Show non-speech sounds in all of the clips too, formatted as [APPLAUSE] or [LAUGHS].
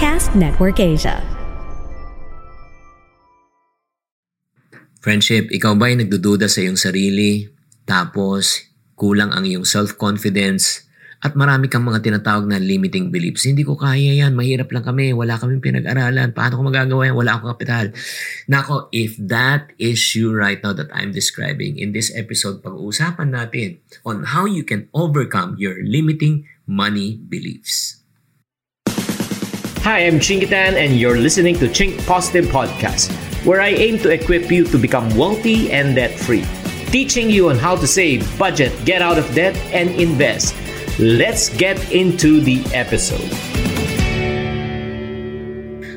Podcast Network Asia. Friendship, ikaw ba ay nagdududa sa iyong sarili? Tapos, kulang ang iyong self-confidence? At marami kang mga tinatawag na limiting beliefs. Hindi ko kaya yan, mahirap lang kami, wala kaming pinag-aralan, paano ko magagawa yan, wala akong kapital. Nako, if that is you right now that I'm describing, in this episode, pag-uusapan natin on how you can overcome your limiting money beliefs. Hi, I'm Chingitan, and you're listening to Chink Positive Podcast, where I aim to equip you to become wealthy and debt free, teaching you on how to save, budget, get out of debt, and invest. Let's get into the episode.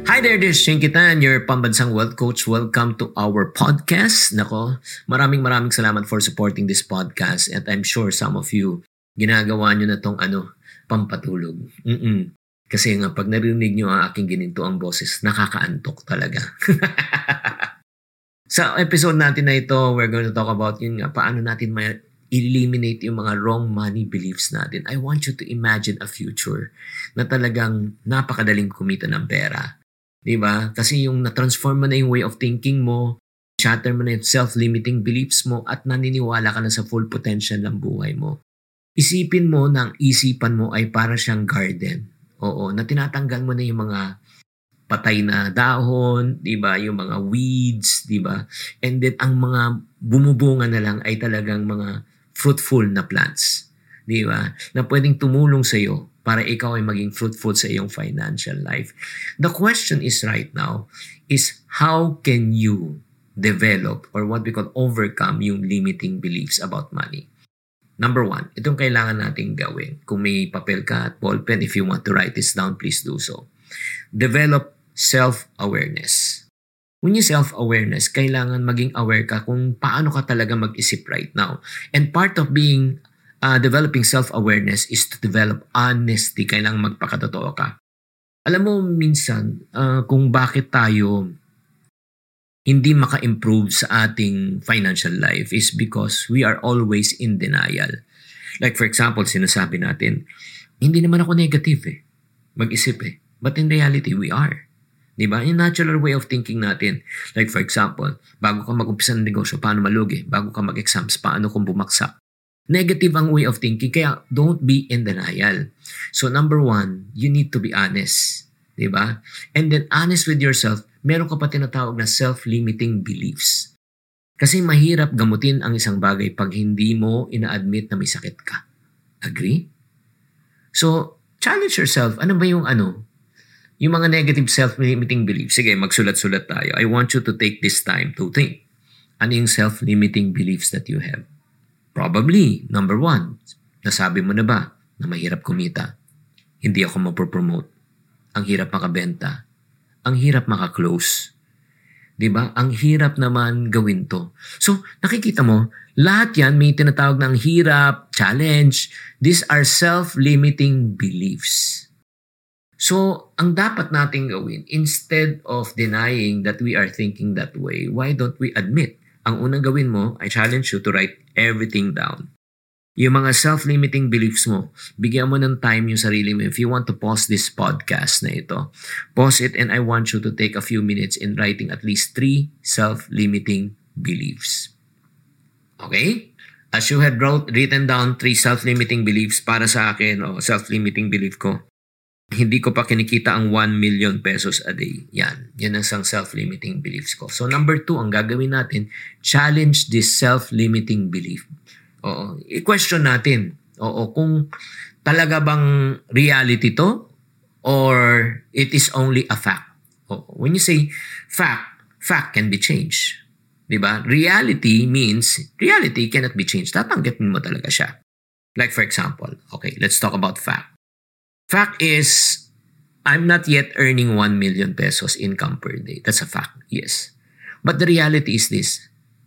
Hi there, this is Shinkitan, your pambansang wealth coach. Welcome to our podcast. Nako, maraming maraming salamat for supporting this podcast and I'm sure some of you ginagawa nyo na tong ano, pampatulog. Mm-mm. Kasi nga, pag narinig nyo ang aking gininto ang boses, nakakaantok talaga. [LAUGHS] Sa episode natin na ito, we're going to talk about yun nga, paano natin may eliminate yung mga wrong money beliefs natin. I want you to imagine a future na talagang napakadaling kumita ng pera. Di ba? Kasi yung na-transform mo na yung way of thinking mo, shatter mo na yung self-limiting beliefs mo at naniniwala ka na sa full potential ng buhay mo. Isipin mo na ang isipan mo ay para siyang garden. Oo, na tinatanggal mo na yung mga patay na dahon, 'di ba? Yung mga weeds, 'di ba? And then ang mga bumubunga na lang ay talagang mga fruitful na plants, 'di ba? Na pwedeng tumulong sa iyo para ikaw ay maging fruitful sa iyong financial life. The question is right now is how can you develop or what we call overcome yung limiting beliefs about money? Number one, itong kailangan nating gawin. Kung may papel ka at ballpen, if you want to write this down, please do so. Develop self-awareness. When you self-awareness, kailangan maging aware ka kung paano ka talaga mag-isip right now. And part of being, uh, developing self-awareness is to develop honesty. Kailangan magpakatotoo ka. Alam mo, minsan, uh, kung bakit tayo hindi maka-improve sa ating financial life is because we are always in denial. Like for example, sinasabi natin, hindi naman ako negative eh. Mag-isip eh. But in reality, we are. Di ba? Yung natural way of thinking natin. Like for example, bago ka mag-umpisa ng negosyo, paano malugi? Bago ka mag-exams, paano kung bumaksak? Negative ang way of thinking, kaya don't be in denial. So number one, you need to be honest. Di ba? And then honest with yourself, meron ka pa tinatawag na self-limiting beliefs. Kasi mahirap gamutin ang isang bagay pag hindi mo ina-admit na may sakit ka. Agree? So, challenge yourself. Ano ba yung ano? Yung mga negative self-limiting beliefs. Sige, magsulat-sulat tayo. I want you to take this time to think. Ano yung self-limiting beliefs that you have? Probably, number one, nasabi mo na ba na mahirap kumita? Hindi ako mapopromote. Ang hirap makabenta ang hirap maka-close. 'Di ba? Ang hirap naman gawin 'to. So, nakikita mo, lahat 'yan may tinatawag ng hirap, challenge. These are self-limiting beliefs. So, ang dapat nating gawin, instead of denying that we are thinking that way, why don't we admit? Ang unang gawin mo, I challenge you to write everything down. Yung mga self-limiting beliefs mo, bigyan mo ng time yung sarili mo. If you want to pause this podcast na ito, pause it and I want you to take a few minutes in writing at least three self-limiting beliefs. Okay? As you had wrote, written down three self-limiting beliefs para sa akin, o self-limiting belief ko, hindi ko pa kinikita ang 1 million pesos a day. Yan. Yan ang isang self-limiting beliefs ko. So number two, ang gagawin natin, challenge this self-limiting belief. Oo. I-question natin. Oo, kung talaga bang reality to or it is only a fact. Oo. When you say fact, fact can be changed. Di ba? Reality means, reality cannot be changed. Tatanggapin mo talaga siya. Like for example, okay, let's talk about fact. Fact is, I'm not yet earning 1 million pesos income per day. That's a fact, yes. But the reality is this,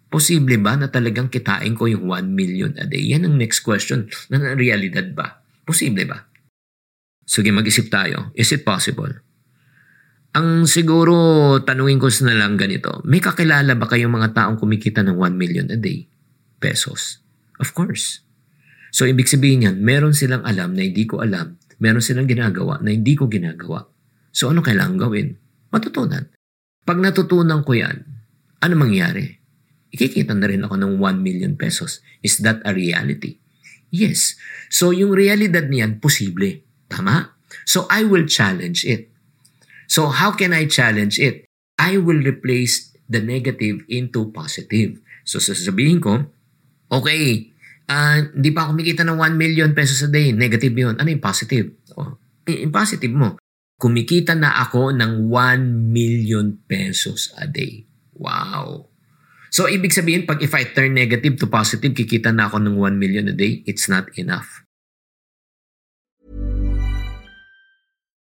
posible ba na talagang kitain ko yung 1 million a day? Yan ang next question. Na realidad ba? Posible ba? Sige, mag-isip tayo. Is it possible? Ang siguro tanungin ko na lang ganito, may kakilala ba kayong mga taong kumikita ng 1 million a day pesos? Of course. So ibig sabihin yan, meron silang alam na hindi ko alam, meron silang ginagawa na hindi ko ginagawa. So ano kailangan gawin? Matutunan. Pag natutunan ko yan, ano mangyari? Ikikita na rin ako ng 1 million pesos. Is that a reality? Yes. So yung realidad niyan, posible. Tama? So I will challenge it. So how can I challenge it? I will replace the negative into positive. So sasabihin ko, okay, uh, hindi pa ako kumikita ng 1 million pesos a day. Negative yun. Ano yung positive? Oh, yung positive mo. Kumikita na ako ng 1 million pesos a day. Wow. So, ibig sabihin, pag if I turn negative to positive, kikita na ako ng 1 million a day, it's not enough.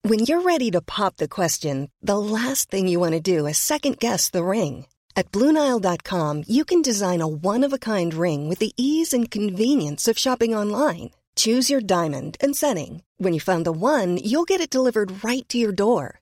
When you're ready to pop the question, the last thing you want to do is second guess the ring. At Bluenile.com, you can design a one of a kind ring with the ease and convenience of shopping online. Choose your diamond and setting. When you find the one, you'll get it delivered right to your door.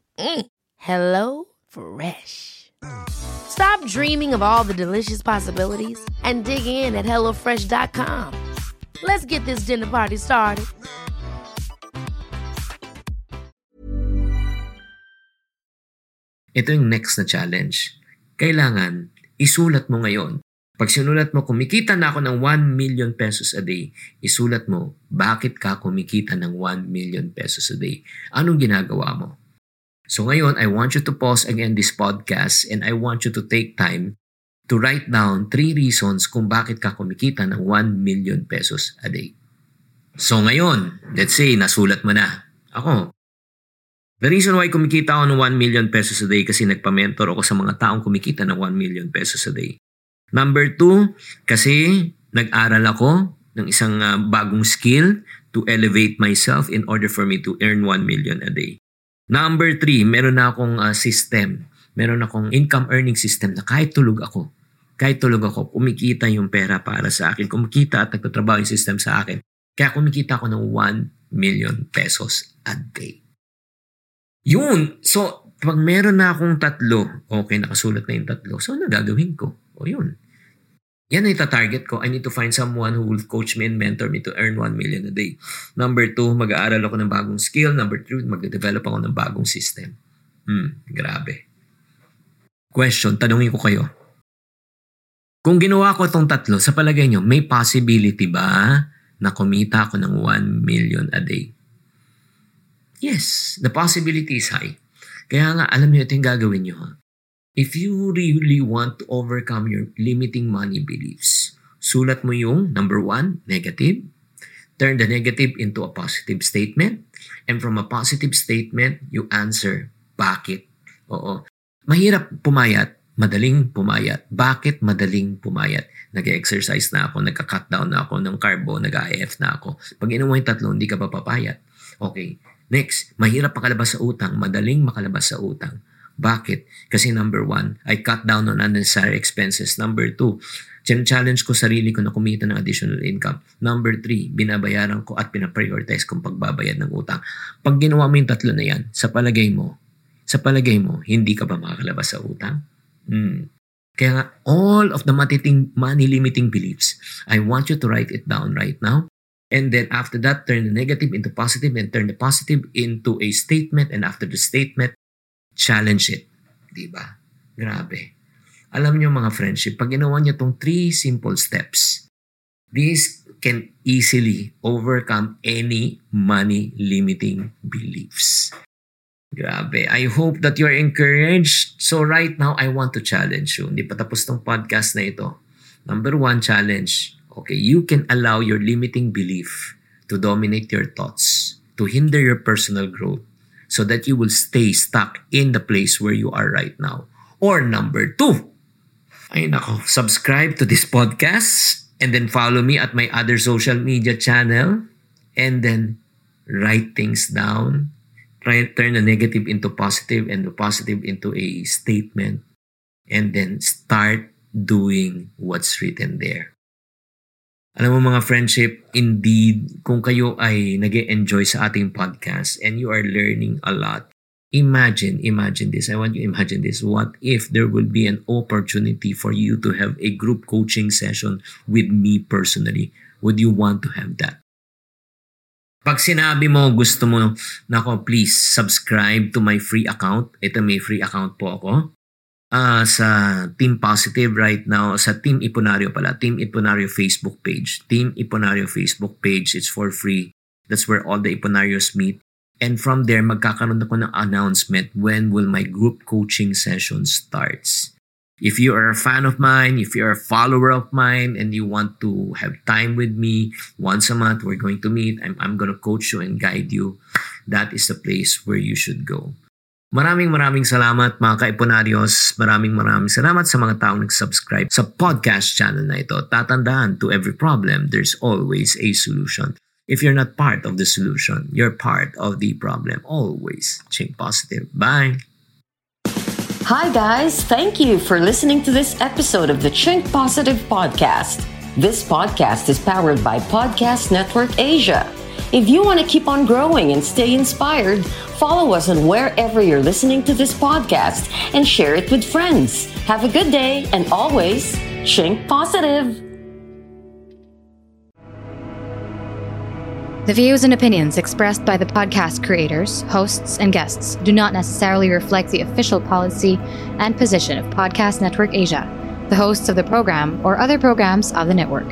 Mm. Hello Fresh. Stop dreaming of all the delicious possibilities and dig in at HelloFresh.com. Let's get this dinner party started. Ito yung next na challenge. Kailangan isulat mo ngayon. Pag sinulat mo, kumikita na ako ng 1 million pesos a day, isulat mo, bakit ka kumikita ng 1 million pesos a day? Anong ginagawa mo? So ngayon, I want you to pause again this podcast and I want you to take time to write down three reasons kung bakit ka kumikita ng 1 million pesos a day. So ngayon, let's say nasulat mo na. Ako, The reason why kumikita ako ng 1 million pesos a day kasi nagpa-mentor ako sa mga taong kumikita ng 1 million pesos a day. Number two, kasi nag-aral ako ng isang uh, bagong skill to elevate myself in order for me to earn 1 million a day. Number three, meron na akong uh, system. Meron akong income earning system na kahit tulog ako, kahit tulog ako, kumikita yung pera para sa akin. Kumikita at nagtatrabaho yung system sa akin. Kaya kumikita ako ng 1 million pesos a day. Yun. So, pag meron na akong tatlo, okay, nakasulat na yung tatlo, so ano gagawin ko? O yun. Yan ay target ko. I need to find someone who will coach me and mentor me to earn 1 million a day. Number two, mag-aaral ako ng bagong skill. Number three, mag-develop ako ng bagong system. Hmm, grabe. Question, tanungin ko kayo. Kung ginawa ko itong tatlo, sa palagay nyo, may possibility ba na kumita ako ng 1 million a day? Yes, the possibility is high. Kaya nga, alam niyo ito yung gagawin niyo. Ha? If you really want to overcome your limiting money beliefs, sulat mo yung number one, negative. Turn the negative into a positive statement. And from a positive statement, you answer, bakit? Oo. Mahirap pumayat, madaling pumayat. Bakit madaling pumayat? Nag-exercise na ako, nagka-cut down na ako ng carbo, nag-IF na ako. Pag inumo yung tatlo, hindi ka pa papayat. Okay, Next, mahirap makalabas sa utang, madaling makalabas sa utang. Bakit? Kasi number one, I cut down on unnecessary expenses. Number two, challenge ko sarili ko na kumita ng additional income. Number three, binabayaran ko at pinaprioritize kong pagbabayad ng utang. Pag ginawa mo yung tatlo na yan, sa palagay mo, sa palagay mo, hindi ka ba makakalabas sa utang? Hmm. Kaya nga, all of the matiting money limiting beliefs, I want you to write it down right now. And then after that, turn the negative into positive and turn the positive into a statement. And after the statement, challenge it. Di ba? Grabe. Alam niyo mga friendship, pag ginawa niyo tong three simple steps, this can easily overcome any money limiting beliefs. Grabe. I hope that you're encouraged. So right now, I want to challenge you. Hindi pa tapos tong podcast na ito. Number one challenge. Okay, you can allow your limiting belief to dominate your thoughts, to hinder your personal growth, so that you will stay stuck in the place where you are right now. Or number two, ay nako, subscribe to this podcast and then follow me at my other social media channel and then write things down try turn the negative into positive and the positive into a statement and then start doing what's written there. Alam mo mga friendship, indeed, kung kayo ay nag enjoy sa ating podcast and you are learning a lot, imagine, imagine this. I want you imagine this. What if there will be an opportunity for you to have a group coaching session with me personally? Would you want to have that? Pag sinabi mo gusto mo, nako please subscribe to my free account. Ito may free account po ako. Uh, sa Team Positive right now, sa Team Iponario pala, Team Iponario Facebook page. Team Iponario Facebook page, it's for free. That's where all the Iponarios meet. And from there, magkakaroon ako ng announcement when will my group coaching session starts. If you are a fan of mine, if you're a follower of mine, and you want to have time with me once a month, we're going to meet. I'm, I'm going to coach you and guide you. That is the place where you should go. Maraming maraming salamat mga kaiponarios. Maraming maraming salamat sa mga taong nag-subscribe sa podcast channel na ito. Tatandaan, to every problem, there's always a solution. If you're not part of the solution, you're part of the problem. Always. Think positive. Bye. Hi, guys. Thank you for listening to this episode of the Chink Positive Podcast. This podcast is powered by Podcast Network Asia. If you want to keep on growing and stay inspired, follow us on wherever you're listening to this podcast and share it with friends. Have a good day and always Chink Positive. The views and opinions expressed by the podcast creators, hosts, and guests do not necessarily reflect the official policy and position of Podcast Network Asia, the hosts of the program, or other programs of the network.